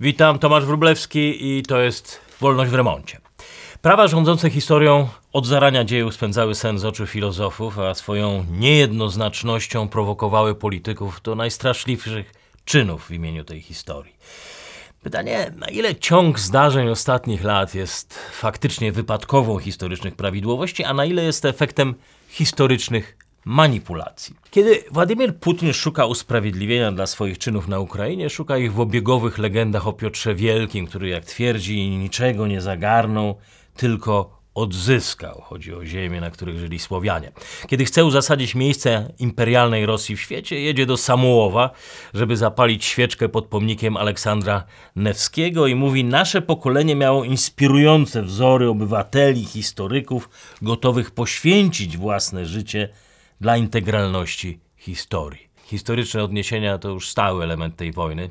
Witam, Tomasz Wróblewski i to jest Wolność w remoncie. Prawa rządzące historią od zarania dziejów spędzały sen z oczu filozofów, a swoją niejednoznacznością prowokowały polityków do najstraszliwszych czynów w imieniu tej historii. Pytanie, na ile ciąg zdarzeń ostatnich lat jest faktycznie wypadkową historycznych prawidłowości, a na ile jest efektem historycznych manipulacji. Kiedy Władimir Putin szuka usprawiedliwienia dla swoich czynów na Ukrainie, szuka ich w obiegowych legendach o Piotrze Wielkim, który, jak twierdzi, niczego nie zagarnął, tylko odzyskał. Chodzi o ziemię, na których żyli Słowianie. Kiedy chce uzasadzić miejsce imperialnej Rosji w świecie, jedzie do Samułowa, żeby zapalić świeczkę pod pomnikiem Aleksandra Newskiego i mówi: Nasze pokolenie miało inspirujące wzory obywateli, historyków, gotowych poświęcić własne życie dla integralności historii. Historyczne odniesienia to już stały element tej wojny.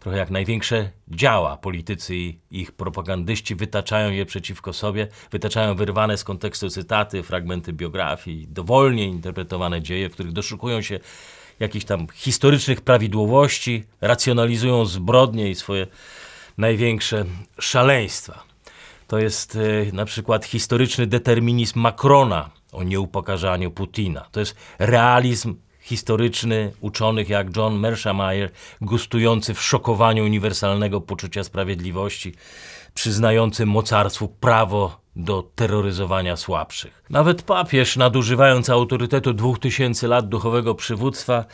Trochę jak największe działa, politycy i ich propagandyści wytaczają je przeciwko sobie, wytaczają wyrwane z kontekstu cytaty, fragmenty biografii, dowolnie interpretowane dzieje, w których doszukują się jakichś tam historycznych prawidłowości, racjonalizują zbrodnie i swoje największe szaleństwa. To jest y, na przykład historyczny determinizm Macrona o nieupokarzaniu Putina. To jest realizm historyczny uczonych jak John Mershameyer, gustujący w szokowaniu uniwersalnego poczucia sprawiedliwości, przyznający mocarstwu prawo do terroryzowania słabszych. Nawet papież, nadużywając autorytetu dwóch tysięcy lat duchowego przywództwa,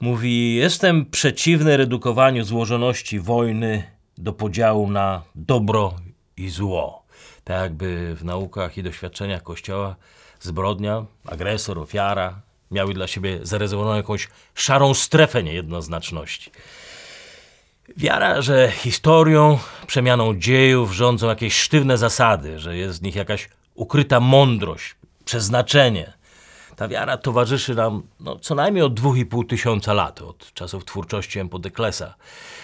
mówi: Jestem przeciwny redukowaniu złożoności wojny do podziału na dobro i zło. Tak jakby w naukach i doświadczeniach Kościoła zbrodnia, agresor, ofiara miały dla siebie zarezerwowaną jakąś szarą strefę niejednoznaczności. Wiara, że historią, przemianą dziejów rządzą jakieś sztywne zasady, że jest w nich jakaś ukryta mądrość, przeznaczenie. Ta wiara towarzyszy nam no, co najmniej od 2,5 tysiąca lat, od czasów twórczości Empodeklesa,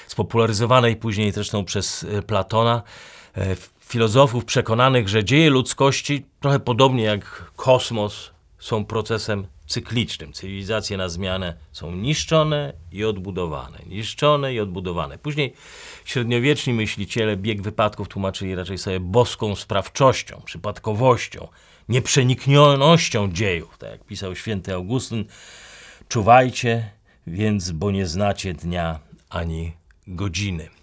spopularyzowanej później zresztą przez e, Platona, e, filozofów przekonanych, że dzieje ludzkości, trochę podobnie jak kosmos, są procesem cyklicznym. Cywilizacje na zmianę są niszczone i odbudowane, niszczone i odbudowane. Później średniowieczni myśliciele bieg wypadków tłumaczyli raczej sobie boską sprawczością, przypadkowością, nieprzeniknionością dziejów. Tak jak pisał święty Augustyn, czuwajcie więc, bo nie znacie dnia ani godziny.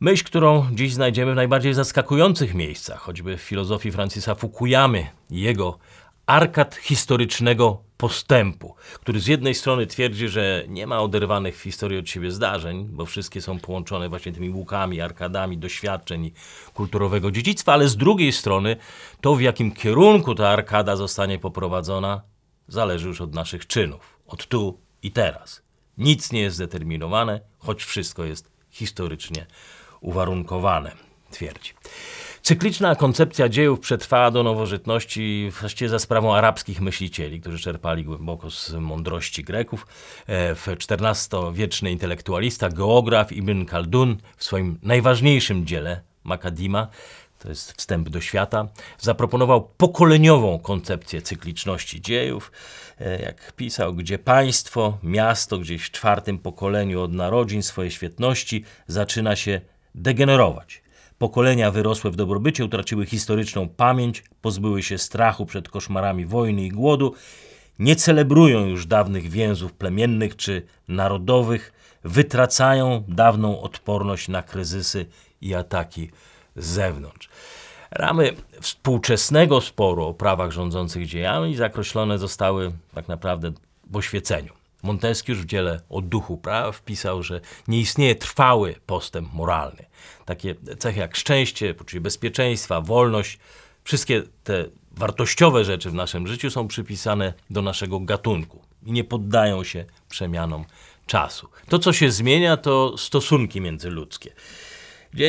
Myśl, którą dziś znajdziemy w najbardziej zaskakujących miejscach, choćby w filozofii Francisa Fukuyamy jego arkad historycznego postępu, który z jednej strony twierdzi, że nie ma oderwanych w historii od siebie zdarzeń, bo wszystkie są połączone właśnie tymi łukami, arkadami doświadczeń i kulturowego dziedzictwa, ale z drugiej strony to, w jakim kierunku ta arkada zostanie poprowadzona, zależy już od naszych czynów, od tu i teraz. Nic nie jest zdeterminowane, choć wszystko jest historycznie uwarunkowane, twierdzi. Cykliczna koncepcja dziejów przetrwała do nowożytności właściwie za sprawą arabskich myślicieli, którzy czerpali głęboko z mądrości Greków. E, XIV-wieczny intelektualista, geograf Ibn Khaldun w swoim najważniejszym dziele, Makadima, to jest wstęp do świata, zaproponował pokoleniową koncepcję cykliczności dziejów. E, jak pisał, gdzie państwo, miasto gdzieś w czwartym pokoleniu od narodzin swojej świetności zaczyna się degenerować. Pokolenia wyrosłe w dobrobycie utraciły historyczną pamięć, pozbyły się strachu przed koszmarami wojny i głodu, nie celebrują już dawnych więzów plemiennych czy narodowych, wytracają dawną odporność na kryzysy i ataki z zewnątrz. Ramy współczesnego sporu o prawach rządzących dziejami zakreślone zostały tak naprawdę w oświeceniu. Montesquieu w dziele o duchu praw pisał, że nie istnieje trwały postęp moralny. Takie cechy jak szczęście, poczucie bezpieczeństwa, wolność, wszystkie te wartościowe rzeczy w naszym życiu są przypisane do naszego gatunku i nie poddają się przemianom czasu. To, co się zmienia, to stosunki międzyludzkie.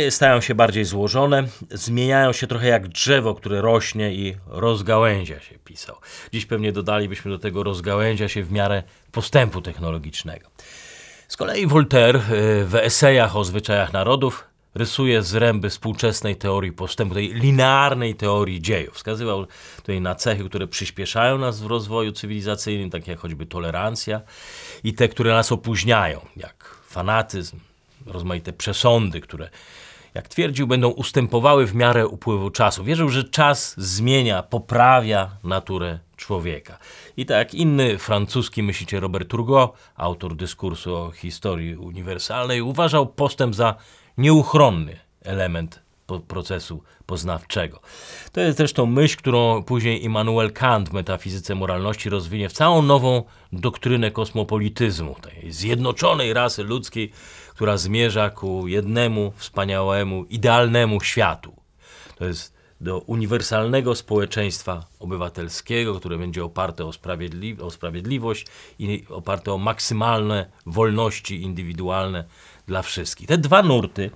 Stają się bardziej złożone, zmieniają się trochę jak drzewo, które rośnie i rozgałęzia się, pisał. Dziś pewnie dodalibyśmy do tego rozgałęzia się w miarę postępu technologicznego. Z kolei Voltaire y, w esejach o zwyczajach narodów rysuje zręby współczesnej teorii postępu, tej linearnej teorii dziejów. Wskazywał tutaj na cechy, które przyspieszają nas w rozwoju cywilizacyjnym, takie jak choćby tolerancja, i te, które nas opóźniają, jak fanatyzm, rozmaite przesądy, które jak twierdził, będą ustępowały w miarę upływu czasu. Wierzył, że czas zmienia, poprawia naturę człowieka. I tak inny francuski myśliciel Robert Turgot, autor dyskursu o historii uniwersalnej, uważał postęp za nieuchronny element procesu poznawczego. To jest zresztą myśl, którą później Immanuel Kant w metafizyce moralności rozwinie w całą nową doktrynę kosmopolityzmu, tej zjednoczonej rasy ludzkiej, która zmierza ku jednemu wspaniałemu, idealnemu światu. To jest do uniwersalnego społeczeństwa obywatelskiego, które będzie oparte o, sprawiedli o sprawiedliwość i oparte o maksymalne wolności indywidualne dla wszystkich. Te dwa nurty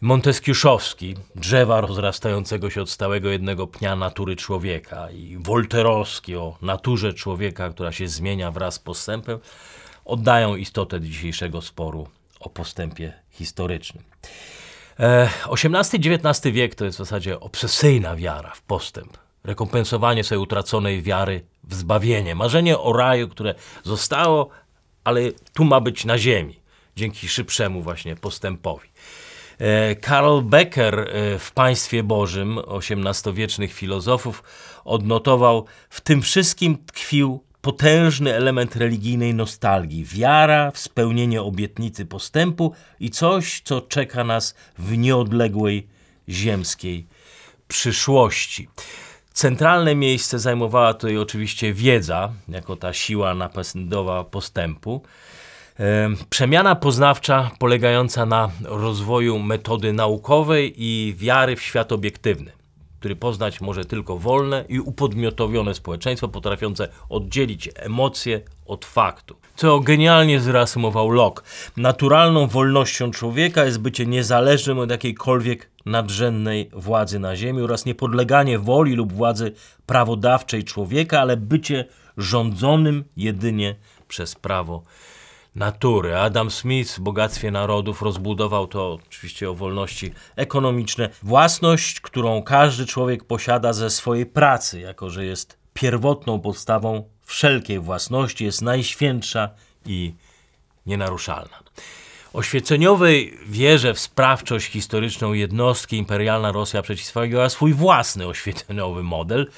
Monteskiuszowski, drzewa rozrastającego się od stałego jednego pnia natury człowieka i Wolterowski o naturze człowieka, która się zmienia wraz z postępem, oddają istotę dzisiejszego sporu o postępie historycznym. XVIII-XIX e, wiek to jest w zasadzie obsesyjna wiara w postęp, rekompensowanie sobie utraconej wiary w zbawienie, marzenie o raju, które zostało, ale tu ma być na ziemi, dzięki szybszemu właśnie postępowi. E, Karl Becker e, w Państwie Bożym, XVIII-wiecznych filozofów, odnotował, w tym wszystkim tkwił potężny element religijnej nostalgii, wiara w spełnienie obietnicy postępu i coś, co czeka nas w nieodległej ziemskiej przyszłości. Centralne miejsce zajmowała tutaj oczywiście wiedza, jako ta siła napędowa postępu. Przemiana poznawcza polegająca na rozwoju metody naukowej i wiary w świat obiektywny, który poznać może tylko wolne i upodmiotowione społeczeństwo potrafiące oddzielić emocje od faktu. Co genialnie zreasumował Locke. Naturalną wolnością człowieka jest bycie niezależnym od jakiejkolwiek nadrzędnej władzy na ziemi oraz niepodleganie woli lub władzy prawodawczej człowieka, ale bycie rządzonym jedynie przez prawo natury. Adam Smith w Bogactwie Narodów rozbudował to oczywiście o wolności ekonomiczne. Własność, którą każdy człowiek posiada ze swojej pracy, jako że jest pierwotną podstawą wszelkiej własności, jest najświętsza i nienaruszalna. Oświeceniowej wierze w sprawczość historyczną jednostki imperialna Rosja przeciwstawiła swój własny oświeceniowy model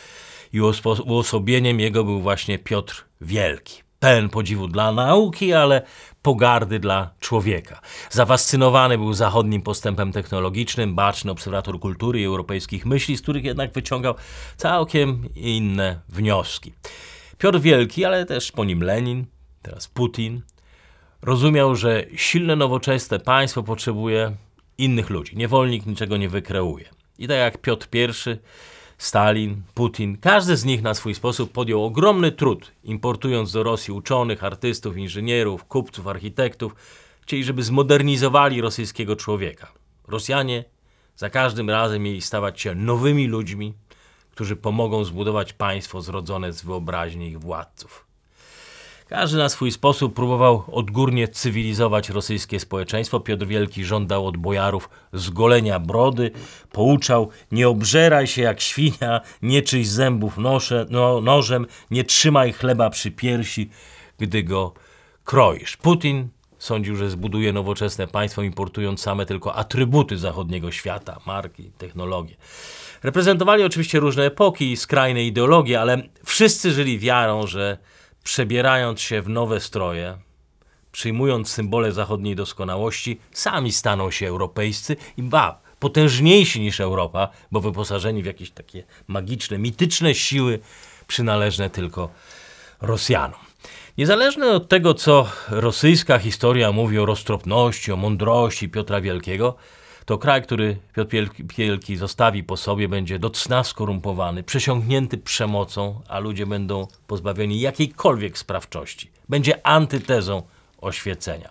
i uosobieniem jego był właśnie Piotr Wielki pełen podziwu dla nauki, ale pogardy dla człowieka. Zafascynowany był zachodnim postępem technologicznym, baczny obserwator kultury i europejskich myśli, z których jednak wyciągał całkiem inne wnioski. Piotr Wielki, ale też po nim Lenin, teraz Putin, rozumiał, że silne, nowoczesne państwo potrzebuje innych ludzi. Niewolnik niczego nie wykreuje. I tak jak Piotr I Stalin, Putin, każdy z nich na swój sposób podjął ogromny trud, importując do Rosji uczonych, artystów, inżynierów, kupców, architektów, chcieli, żeby zmodernizowali rosyjskiego człowieka. Rosjanie za każdym razem mieli stawać się nowymi ludźmi, którzy pomogą zbudować państwo zrodzone z wyobraźni ich władców. Każdy na swój sposób próbował odgórnie cywilizować rosyjskie społeczeństwo. Piotr Wielki żądał od bojarów zgolenia brody, pouczał nie obżeraj się jak świnia, nie czyś zębów nosze, no, nożem, nie trzymaj chleba przy piersi, gdy go kroisz. Putin sądził, że zbuduje nowoczesne państwo, importując same tylko atrybuty zachodniego świata, marki, technologie. Reprezentowali oczywiście różne epoki i skrajne ideologie, ale wszyscy żyli wiarą, że przebierając się w nowe stroje, przyjmując symbole zachodniej doskonałości, sami staną się europejscy i ba, potężniejsi niż Europa, bo wyposażeni w jakieś takie magiczne, mityczne siły przynależne tylko Rosjanom. Niezależnie od tego, co rosyjska historia mówi o roztropności, o mądrości Piotra Wielkiego, to kraj, który Piotr Wielki zostawi po sobie, będzie do cna skorumpowany, przesiąknięty przemocą, a ludzie będą pozbawieni jakiejkolwiek sprawczości. Będzie antytezą oświecenia.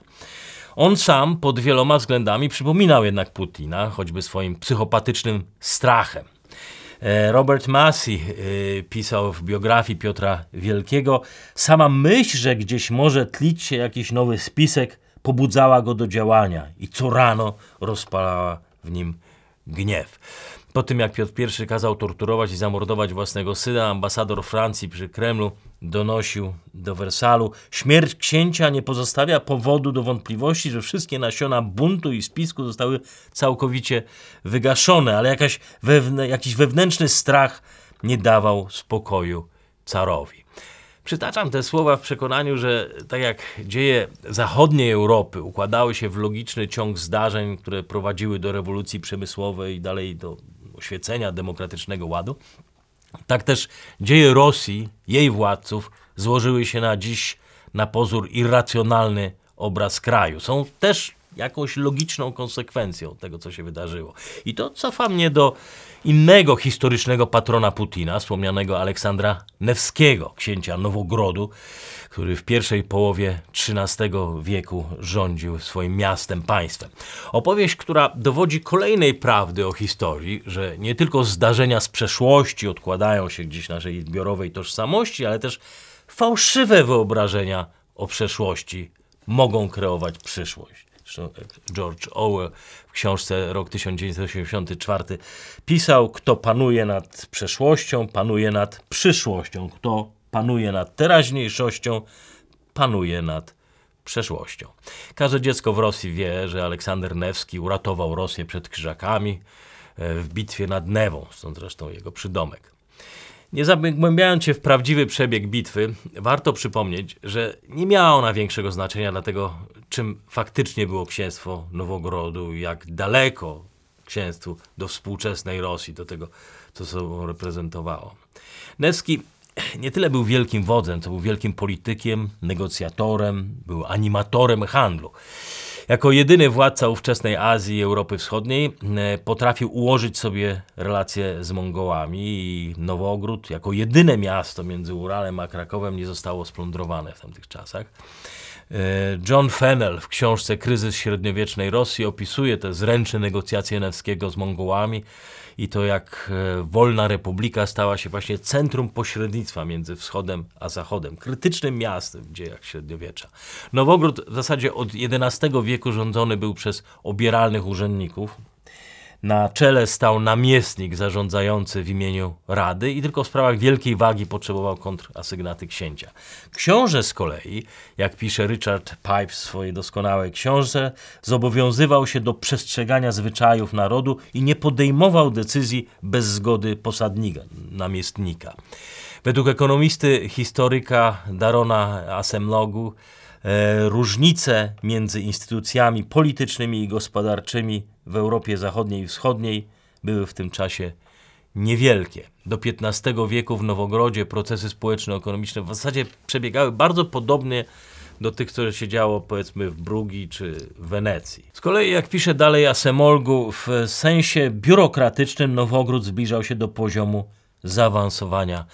On sam pod wieloma względami przypominał jednak Putina, choćby swoim psychopatycznym strachem. E, Robert Massey e, pisał w biografii Piotra Wielkiego: Sama myśl, że gdzieś może tlić się jakiś nowy spisek, pobudzała go do działania i co rano rozpalała w nim gniew. Po tym jak Piotr I kazał torturować i zamordować własnego syna, ambasador Francji przy Kremlu donosił do Wersalu: Śmierć księcia nie pozostawia powodu do wątpliwości, że wszystkie nasiona buntu i spisku zostały całkowicie wygaszone, ale jakaś wewn jakiś wewnętrzny strach nie dawał spokoju carowi. Przytaczam te słowa w przekonaniu, że tak jak dzieje zachodniej Europy układały się w logiczny ciąg zdarzeń, które prowadziły do rewolucji przemysłowej i dalej do oświecenia demokratycznego ładu, tak też dzieje Rosji, jej władców złożyły się na dziś na pozór irracjonalny obraz kraju. Są też jakąś logiczną konsekwencją tego, co się wydarzyło. I to cofa mnie do innego historycznego patrona Putina, wspomnianego Aleksandra Newskiego, księcia Nowogrodu, który w pierwszej połowie XIII wieku rządził swoim miastem, państwem. Opowieść, która dowodzi kolejnej prawdy o historii, że nie tylko zdarzenia z przeszłości odkładają się gdzieś naszej zbiorowej tożsamości, ale też fałszywe wyobrażenia o przeszłości mogą kreować przyszłość. George Orwell w książce Rok 1984 pisał, kto panuje nad przeszłością, panuje nad przyszłością, kto panuje nad teraźniejszością, panuje nad przeszłością. Każde dziecko w Rosji wie, że Aleksander Newski uratował Rosję przed krzyżakami e, w bitwie nad Newą, stąd zresztą jego przydomek. Nie zagłębiając się w prawdziwy przebieg bitwy, warto przypomnieć, że nie miała ona większego znaczenia dla tego, czym faktycznie było księstwo Nowogrodu i jak daleko księstwu do współczesnej Rosji, do tego, co sobą reprezentowało. Newski nie tyle był wielkim wodzem, co był wielkim politykiem, negocjatorem, był animatorem handlu. Jako jedyny władca ówczesnej Azji i Europy Wschodniej e, potrafił ułożyć sobie relacje z Mongołami i Nowogród jako jedyne miasto między Uralem a Krakowem nie zostało splądrowane w tamtych czasach. E, John Fennell w książce Kryzys średniowiecznej Rosji opisuje te zręczne negocjacje Newskiego z Mongołami i to jak e, wolna republika stała się właśnie centrum pośrednictwa między wschodem a zachodem, krytycznym miastem w dziejach średniowiecza. Nowogród w zasadzie od XI wieku rządzony był przez obieralnych urzędników, na czele stał namiestnik zarządzający w imieniu Rady i tylko w sprawach wielkiej wagi potrzebował kontrasygnaty księcia. Książę z kolei, jak pisze Richard Pipes w swojej doskonałej książce, zobowiązywał się do przestrzegania zwyczajów narodu i nie podejmował decyzji bez zgody posadnika, namiestnika. Według ekonomisty, historyka Darona Asemlogu, różnice między instytucjami politycznymi i gospodarczymi w Europie Zachodniej i Wschodniej były w tym czasie niewielkie. Do XV wieku w Nowogrodzie procesy społeczno-ekonomiczne w zasadzie przebiegały bardzo podobnie do tych, które się działo powiedzmy w Brugi czy Wenecji. Z kolei, jak pisze dalej Asemolgu, w sensie biurokratycznym Nowogród zbliżał się do poziomu zaawansowania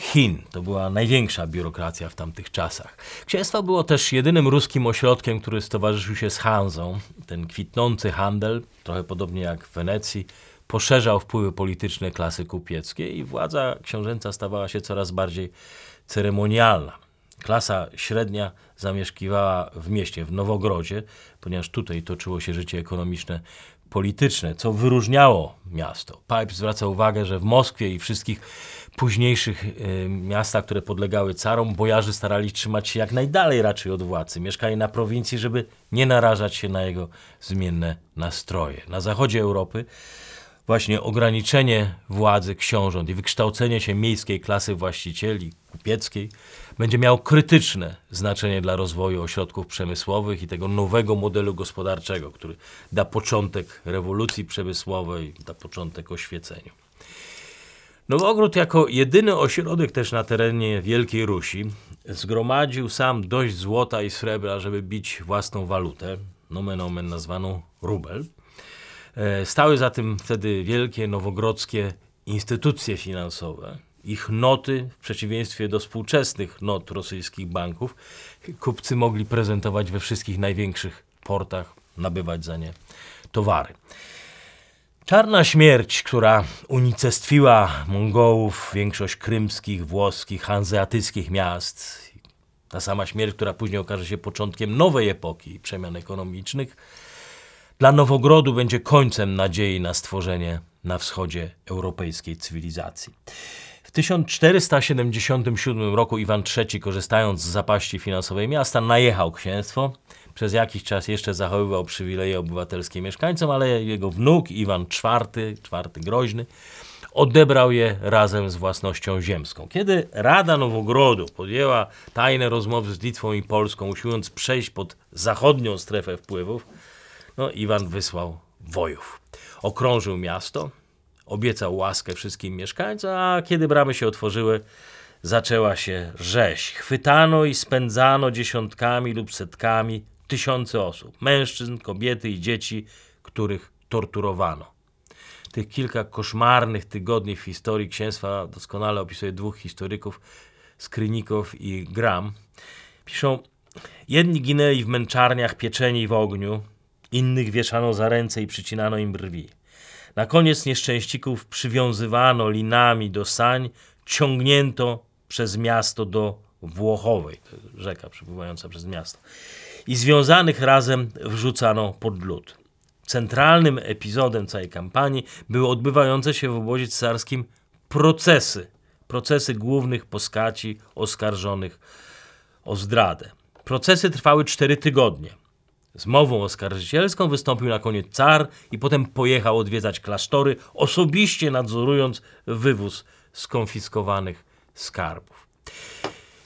Chin. To była największa biurokracja w tamtych czasach. Księstwo było też jedynym ruskim ośrodkiem, który stowarzyszył się z Hanzą. Ten kwitnący handel, trochę podobnie jak w Wenecji, poszerzał wpływy polityczne klasy kupieckiej i władza książęca stawała się coraz bardziej ceremonialna. Klasa średnia zamieszkiwała w mieście, w Nowogrodzie, ponieważ tutaj toczyło się życie ekonomiczne polityczne, co wyróżniało miasto. Pipe zwraca uwagę, że w Moskwie i wszystkich późniejszych y, miastach, które podlegały carom, bojarzy starali trzymać się jak najdalej raczej od władcy. Mieszkali na prowincji, żeby nie narażać się na jego zmienne nastroje. Na zachodzie Europy właśnie ograniczenie władzy książąt i wykształcenie się miejskiej klasy właścicieli, kupieckiej, będzie miało krytyczne znaczenie dla rozwoju ośrodków przemysłowych i tego nowego modelu gospodarczego, który da początek rewolucji przemysłowej, da początek oświeceniu. Nowogród jako jedyny ośrodek też na terenie Wielkiej Rusi zgromadził sam dość złota i srebra, żeby bić własną walutę, nomen omen nazwaną rubel. E, stały za tym wtedy wielkie nowogrodzkie instytucje finansowe. Ich noty, w przeciwieństwie do współczesnych not rosyjskich banków, kupcy mogli prezentować we wszystkich największych portach, nabywać za nie towary. Czarna śmierć, która unicestwiła Mongołów, większość krymskich, włoskich, hanzeatyckich miast, ta sama śmierć, która później okaże się początkiem nowej epoki przemian ekonomicznych, dla Nowogrodu będzie końcem nadziei na stworzenie na wschodzie europejskiej cywilizacji. W 1477 roku Iwan III, korzystając z zapaści finansowej miasta, najechał księstwo. Przez jakiś czas jeszcze zachowywał przywileje obywatelskie mieszkańcom, ale jego wnuk Iwan IV, czwarty groźny, odebrał je razem z własnością ziemską. Kiedy Rada Nowogrodu podjęła tajne rozmowy z Litwą i Polską, usiłując przejść pod zachodnią strefę wpływów, no Iwan wysłał wojów. Okrążył miasto, obiecał łaskę wszystkim mieszkańcom, a kiedy bramy się otworzyły, zaczęła się rzeź. Chwytano i spędzano dziesiątkami lub setkami tysiące osób, mężczyzn, kobiety i dzieci, których torturowano. Tych kilka koszmarnych tygodni w historii księstwa doskonale opisuje dwóch historyków, Skryników i Gram. Piszą, jedni ginęli w męczarniach pieczeni w ogniu, innych wieszano za ręce i przycinano im brwi. Na koniec nieszczęścików przywiązywano linami do sań, ciągnięto przez miasto do Włochowej, rzeka przepływająca przez miasto, i związanych razem wrzucano pod lód. Centralnym epizodem całej kampanii były odbywające się w obozie cesarskim procesy, procesy głównych postaci oskarżonych o zdradę. Procesy trwały cztery tygodnie. Z mową oskarżycielską wystąpił na koniec car i potem pojechał odwiedzać klasztory, osobiście nadzorując wywóz skonfiskowanych skarbów.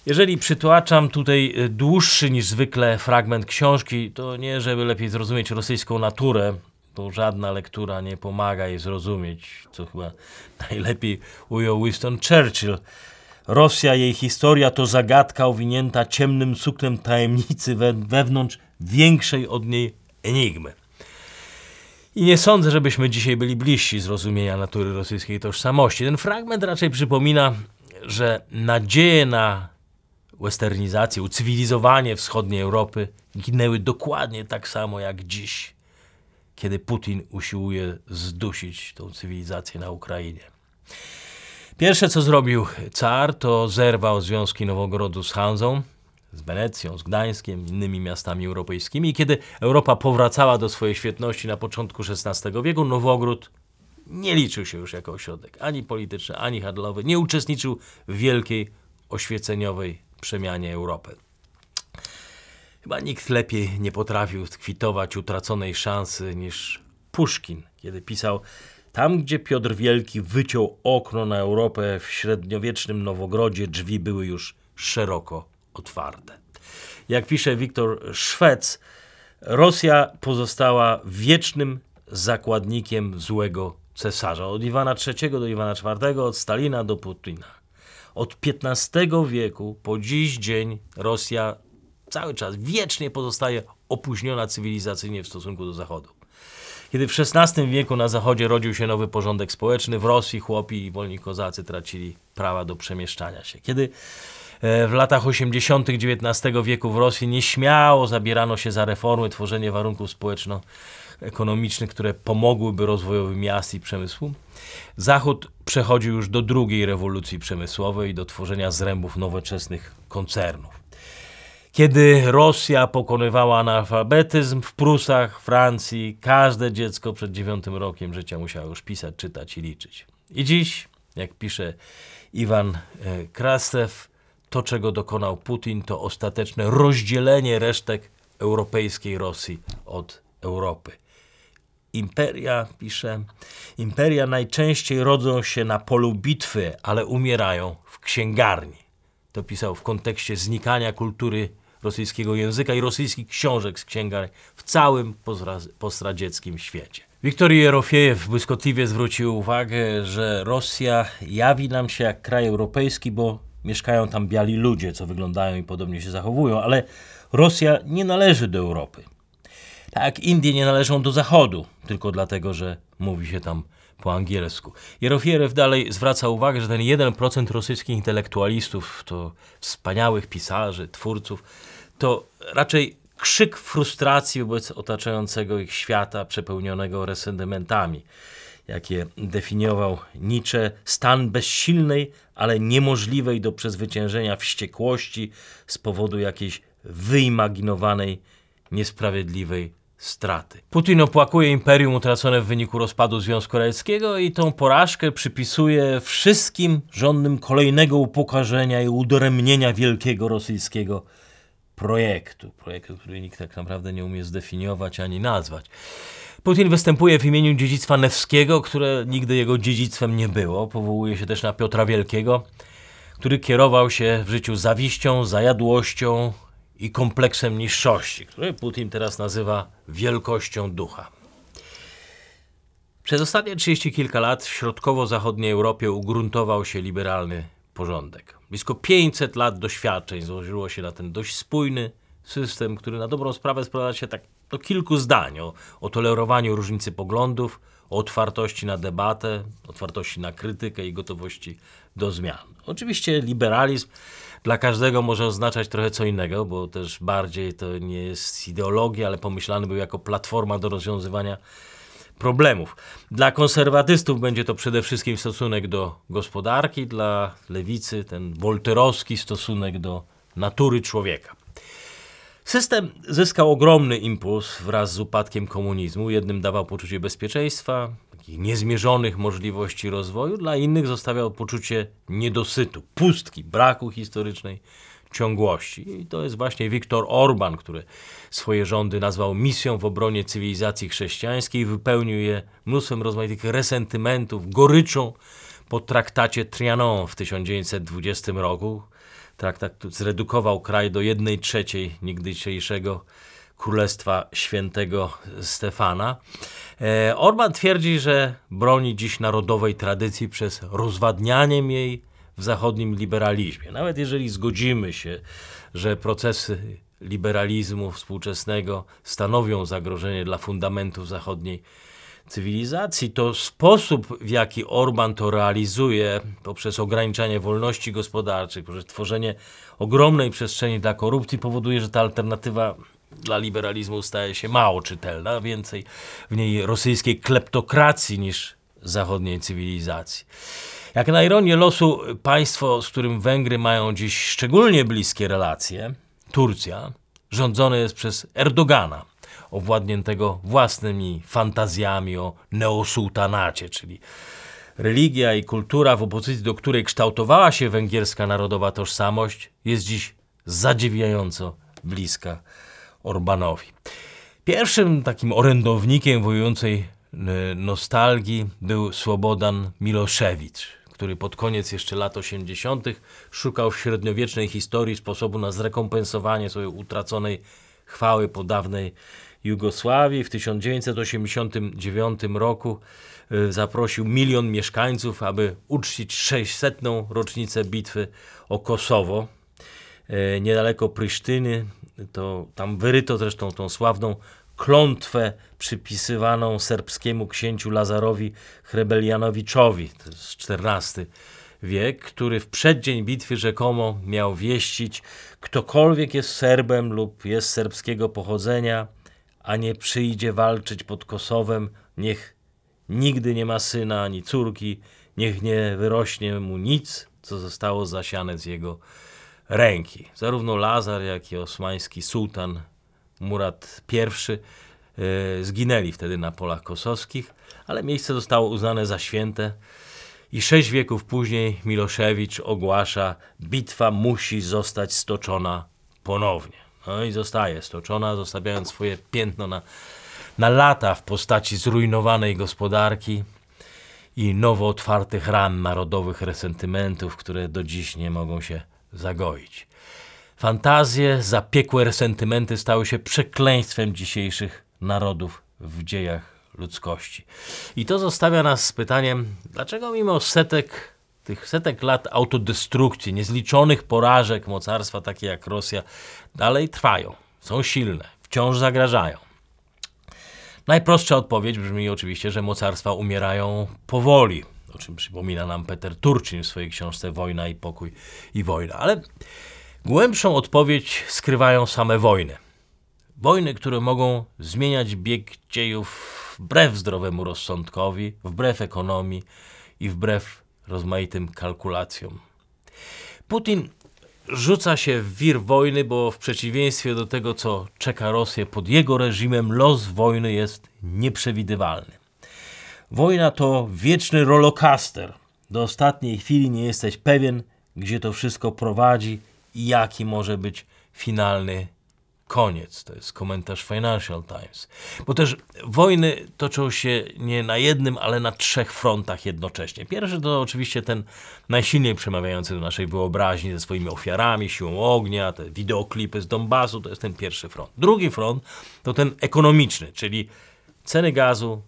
Jeżeli przytłaczam tutaj e, dłuższy niż zwykle fragment książki, to nie żeby lepiej zrozumieć rosyjską naturę, bo żadna lektura nie pomaga jej zrozumieć, co chyba najlepiej ujął Winston Churchill. Rosja, jej historia to zagadka owinięta ciemnym suknem tajemnicy we, wewnątrz większej od niej enigmy. I nie sądzę, żebyśmy dzisiaj byli bliżsi zrozumienia natury rosyjskiej tożsamości. Ten fragment raczej przypomina, że nadzieje na westernizację, ucywilizowanie wschodniej Europy ginęły dokładnie tak samo jak dziś, kiedy Putin usiłuje zdusić tą cywilizację na Ukrainie. Pierwsze co zrobił car, to zerwał związki Nowogrodu z Hanzą, z Wenecją, z Gdańskiem, innymi miastami europejskimi. I kiedy Europa powracała do swojej świetności na początku XVI wieku, Nowogród nie liczył się już jako ośrodek ani polityczny, ani handlowy, nie uczestniczył w wielkiej oświeceniowej przemianie Europy. Chyba nikt lepiej nie potrafił skwitować utraconej szansy niż Puszkin, kiedy pisał tam, gdzie Piotr Wielki wyciął okno na Europę w średniowiecznym Nowogrodzie, drzwi były już szeroko otwarte. Jak pisze Wiktor Szwec, Rosja pozostała wiecznym zakładnikiem złego cesarza. Od Iwana III do Iwana IV, od Stalina do Putina. Od XV wieku po dziś dzień Rosja cały czas wiecznie pozostaje opóźniona cywilizacyjnie w stosunku do Zachodu. Kiedy w XVI wieku na Zachodzie rodził się nowy porządek społeczny, w Rosji chłopi i wolni kozacy tracili prawa do przemieszczania się. Kiedy w latach 80. XIX wieku w Rosji nieśmiało zabierano się za reformy, tworzenie warunków społeczno-ekonomicznych, które pomogłyby rozwojowi miast i przemysłu. Zachód przechodził już do drugiej rewolucji przemysłowej, do tworzenia zrębów nowoczesnych koncernów. Kiedy Rosja pokonywała analfabetyzm w Prusach, Francji, każde dziecko przed dziewiątym rokiem życia musiało już pisać, czytać i liczyć. I dziś, jak pisze Iwan e, Krastew, to czego dokonał Putin, to ostateczne rozdzielenie resztek europejskiej Rosji od Europy. Imperia, pisze, imperia najczęściej rodzą się na polu bitwy, ale umierają w księgarni. To pisał w kontekście znikania kultury rosyjskiego języka i rosyjskich książek z księgarni w całym postradzieckim świecie. Wiktor Jerofiejew błyskotliwie zwrócił uwagę, że Rosja jawi nam się jak kraj europejski, bo mieszkają tam biali ludzie, co wyglądają i podobnie się zachowują, ale Rosja nie należy do Europy. Tak, Indie nie należą do Zachodu, tylko dlatego, że mówi się tam po angielsku. Jerofierew dalej zwraca uwagę, że ten 1% rosyjskich intelektualistów to wspaniałych pisarzy, twórców, to raczej krzyk frustracji wobec otaczającego ich świata przepełnionego resentymentami, jakie definiował Nietzsche, stan bezsilnej, ale niemożliwej do przezwyciężenia wściekłości z powodu jakiejś wyimaginowanej, niesprawiedliwej straty. Putin opłakuje imperium utracone w wyniku rozpadu Związku Radzieckiego i tą porażkę przypisuje wszystkim żądnym kolejnego upokarzenia i udoremnienia wielkiego rosyjskiego projektu. Projektu, który nikt tak naprawdę nie umie zdefiniować ani nazwać. Putin występuje w imieniu dziedzictwa Newskiego, które nigdy jego dziedzictwem nie było. Powołuje się też na Piotra Wielkiego, który kierował się w życiu zawiścią, zajadłością i kompleksem niższości, który Putin teraz nazywa wielkością ducha. Przez ostatnie 30 kilka lat w środkowo-zachodniej Europie ugruntował się liberalny porządek. Blisko 500 lat doświadczeń złożyło się na ten dość spójny system, który na dobrą sprawę sprowadza się tak do kilku zdań o, o tolerowaniu różnicy poglądów, o otwartości na debatę, otwartości na krytykę i gotowości do zmian. Oczywiście liberalizm dla każdego może oznaczać trochę co innego, bo też bardziej to nie jest ideologia, ale pomyślany był jako platforma do rozwiązywania problemów. Dla konserwatystów będzie to przede wszystkim stosunek do gospodarki, dla lewicy ten wolterowski stosunek do natury człowieka. System zyskał ogromny impuls wraz z upadkiem komunizmu. Jednym dawał poczucie bezpieczeństwa, takich niezmierzonych możliwości rozwoju, dla innych zostawiał poczucie niedosytu, pustki, braku historycznej ciągłości. I to jest właśnie Viktor Orban, który swoje rządy nazwał misją w obronie cywilizacji chrześcijańskiej i wypełnił je mnóstwem rozmaitych resentymentów, goryczą po traktacie Trianon w 1920 roku. Traktat zredukował kraj do jednej trzeciej niegdysiejszego Królestwa Świętego Stefana. E, Orban twierdzi, że broni dziś narodowej tradycji przez rozwadnianiem jej w zachodnim liberalizmie. Nawet jeżeli zgodzimy się, że procesy liberalizmu współczesnego stanowią zagrożenie dla fundamentów zachodniej cywilizacji, to sposób, w jaki Orban to realizuje, poprzez ograniczanie wolności gospodarczej, poprzez tworzenie ogromnej przestrzeni dla korupcji, powoduje, że ta alternatywa dla liberalizmu staje się mało czytelna, więcej w niej rosyjskiej kleptokracji niż zachodniej cywilizacji. Jak na ironię losu, państwo, z którym Węgry mają dziś szczególnie bliskie relacje, Turcja, rządzone jest przez Erdogana, owładniętego własnymi fantazjami o neosultanacie, czyli religia i kultura, w opozycji do której kształtowała się węgierska narodowa tożsamość, jest dziś zadziwiająco bliska Orbanowi. Pierwszym takim orędownikiem wojującej nostalgii był Słobodan Miloszewicz, który pod koniec jeszcze lat 80. szukał w średniowiecznej historii sposobu na zrekompensowanie swojej utraconej chwały po dawnej Jugosławii. W 1989 roku y, zaprosił milion mieszkańców, aby uczcić 600. rocznicę bitwy o Kosowo. Y, niedaleko Prysztyny, to tam wyryto zresztą tą sławną klątwę przypisywaną serbskiemu księciu Lazarowi Hrebelianowiczowi, to jest XIV wiek, który w przeddzień bitwy rzekomo miał wieścić, ktokolwiek jest Serbem lub jest serbskiego pochodzenia, a nie przyjdzie walczyć pod Kosowem, niech nigdy nie ma syna ani córki, niech nie wyrośnie mu nic, co zostało zasiane z jego ręki. Zarówno Lazar, jak i osmański sułtan Murat I e, zginęli wtedy na polach kosowskich, ale miejsce zostało uznane za święte i sześć wieków później Miloszewicz ogłasza, bitwa musi zostać stoczona ponownie. No i zostaje stoczona, zostawiając swoje piętno na, na lata w postaci zrujnowanej gospodarki i nowo otwartych ran narodowych resentymentów, które do dziś nie mogą się zagoić. Fantazje, zapiekłe sentymenty stały się przekleństwem dzisiejszych narodów w dziejach ludzkości. I to zostawia nas z pytaniem, dlaczego mimo setek tych setek lat autodestrukcji, niezliczonych porażek mocarstwa takie jak Rosja dalej trwają, są silne, wciąż zagrażają. Najprostsza odpowiedź brzmi oczywiście, że mocarstwa umierają powoli, o czym przypomina nam Peter Turczyn w swojej książce Wojna i pokój i wojna. Ale Głębszą odpowiedź skrywają same wojny. Wojny, które mogą zmieniać bieg dziejów wbrew zdrowemu rozsądkowi, wbrew ekonomii i wbrew rozmaitym kalkulacjom. Putin rzuca się w wir wojny, bo w przeciwieństwie do tego, co czeka Rosję pod jego reżimem, los wojny jest nieprzewidywalny. Wojna to wieczny rollercoaster. Do ostatniej chwili nie jesteś pewien, gdzie to wszystko prowadzi i jaki może być finalny koniec. To jest komentarz Financial Times. Bo też wojny toczą się nie na jednym, ale na trzech frontach jednocześnie. Pierwszy to oczywiście ten najsilniej przemawiający do naszej wyobraźni ze swoimi ofiarami, siłą ognia, te wideoklipy z Donbasu, to jest ten pierwszy front. Drugi front to ten ekonomiczny, czyli ceny gazu,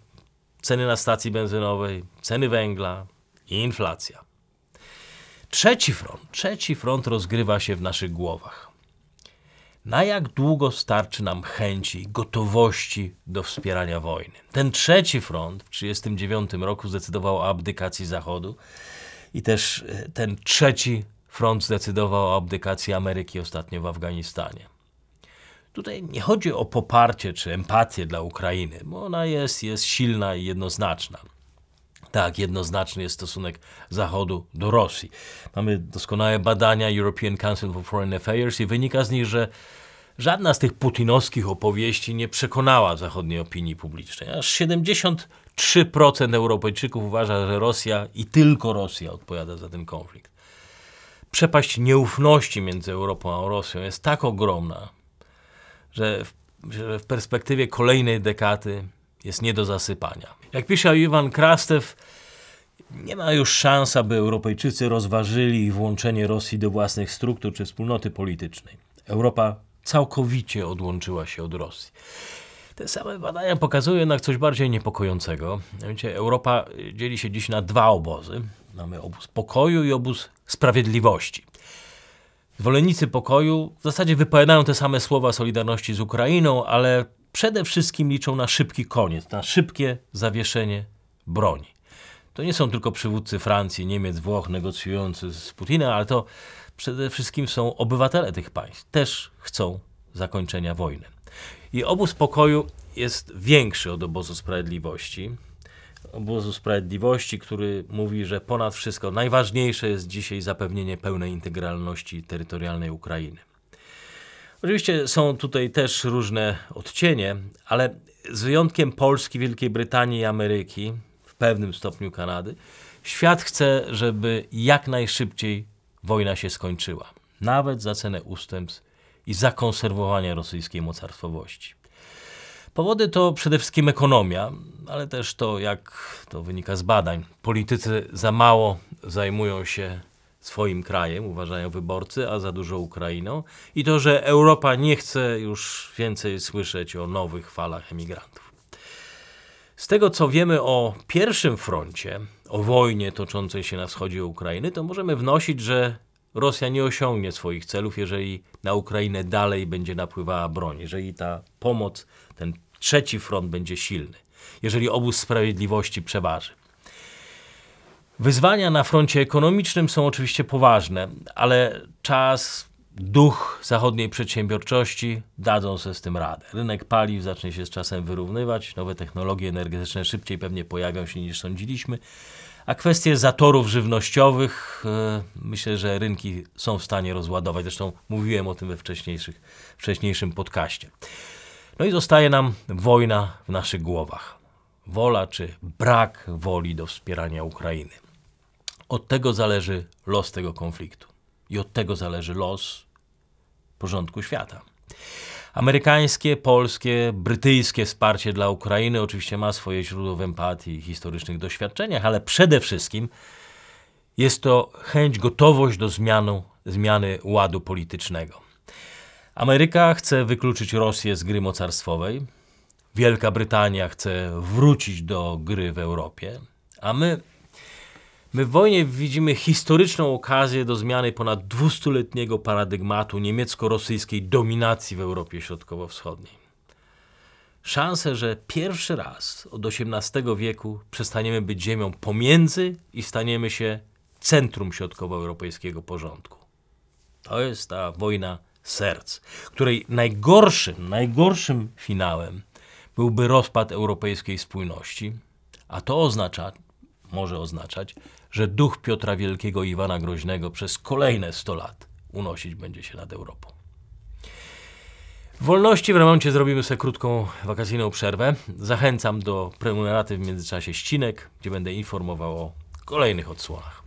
ceny na stacji benzynowej, ceny węgla i inflacja. Trzeci front, trzeci front rozgrywa się w naszych głowach. Na jak długo starczy nam chęci, gotowości do wspierania wojny? Ten trzeci front w 1939 roku zdecydował o abdykacji Zachodu i też e, ten trzeci front zdecydował o abdykacji Ameryki ostatnio w Afganistanie. Tutaj nie chodzi o poparcie czy empatię dla Ukrainy, bo ona jest, jest silna i jednoznaczna. Tak, jednoznaczny jest stosunek Zachodu do Rosji. Mamy doskonałe badania European Council for Foreign Affairs i wynika z nich, że żadna z tych putinowskich opowieści nie przekonała zachodniej opinii publicznej. Aż 73% Europejczyków uważa, że Rosja i tylko Rosja odpowiada za ten konflikt. Przepaść nieufności między Europą a Rosją jest tak ogromna, że w, że w perspektywie kolejnej dekady jest nie do zasypania. Jak pisze Iwan Krastew, nie ma już szans, aby Europejczycy rozważyli włączenie Rosji do własnych struktur czy wspólnoty politycznej. Europa całkowicie odłączyła się od Rosji. Te same badania pokazują jednak coś bardziej niepokojącego. Mianowicie Europa dzieli się dziś na dwa obozy. Mamy obóz pokoju i obóz sprawiedliwości. Zwolennicy pokoju w zasadzie wypowiadają te same słowa solidarności z Ukrainą, ale przede wszystkim liczą na szybki koniec, na szybkie zawieszenie broni. To nie są tylko przywódcy Francji, Niemiec, Włoch negocjujący z Putinem, ale to przede wszystkim są obywatele tych państw. Też chcą zakończenia wojny. I obóz pokoju jest większy od obozu sprawiedliwości. Obozu sprawiedliwości, który mówi, że ponad wszystko najważniejsze jest dzisiaj zapewnienie pełnej integralności terytorialnej Ukrainy. Oczywiście są tutaj też różne odcienie, ale z wyjątkiem Polski, Wielkiej Brytanii i Ameryki, w pewnym stopniu Kanady, świat chce, żeby jak najszybciej wojna się skończyła. Nawet za cenę ustępstw i zakonserwowania rosyjskiej mocarstwowości. Powody to przede wszystkim ekonomia, ale też to, jak to wynika z badań, politycy za mało zajmują się swoim krajem, uważają wyborcy, a za dużo Ukrainą. I to, że Europa nie chce już więcej słyszeć o nowych falach emigrantów. Z tego, co wiemy o pierwszym froncie, o wojnie toczącej się na wschodzie Ukrainy, to możemy wnosić, że Rosja nie osiągnie swoich celów, jeżeli na Ukrainę dalej będzie napływała broń, jeżeli ta pomoc, ten trzeci front będzie silny, jeżeli obóz sprawiedliwości przeważy. Wyzwania na froncie ekonomicznym są oczywiście poważne, ale czas, duch zachodniej przedsiębiorczości dadzą sobie z tym radę. Rynek paliw zacznie się z czasem wyrównywać, nowe technologie energetyczne szybciej pewnie pojawią się niż sądziliśmy, a kwestie zatorów żywnościowych yy, myślę, że rynki są w stanie rozładować. Zresztą mówiłem o tym we wcześniejszych, wcześniejszym podcaście. No i zostaje nam wojna w naszych głowach. Wola czy brak woli do wspierania Ukrainy. Od tego zależy los tego konfliktu i od tego zależy los porządku świata. Amerykańskie, polskie, brytyjskie wsparcie dla Ukrainy oczywiście ma swoje źródło w empatii i historycznych doświadczeniach, ale przede wszystkim jest to chęć, gotowość do zmianu, zmiany ładu politycznego. Ameryka chce wykluczyć Rosję z gry mocarstwowej, Wielka Brytania chce wrócić do gry w Europie, a my My w wojnie widzimy historyczną okazję do zmiany ponad dwustuletniego paradygmatu niemiecko-rosyjskiej dominacji w Europie Środkowo-Wschodniej. Szanse, że pierwszy raz od XVIII wieku przestaniemy być ziemią pomiędzy i staniemy się centrum środkowoeuropejskiego porządku. To jest ta wojna serc, której najgorszym, najgorszym finałem byłby rozpad europejskiej spójności, a to oznacza, może oznaczać, że duch Piotra Wielkiego i Iwana Groźnego przez kolejne 100 lat unosić będzie się nad Europą. W wolności w remoncie zrobimy sobie krótką wakacyjną przerwę. Zachęcam do prenumeraty w międzyczasie ścinek, gdzie będę informował o kolejnych odsłonach.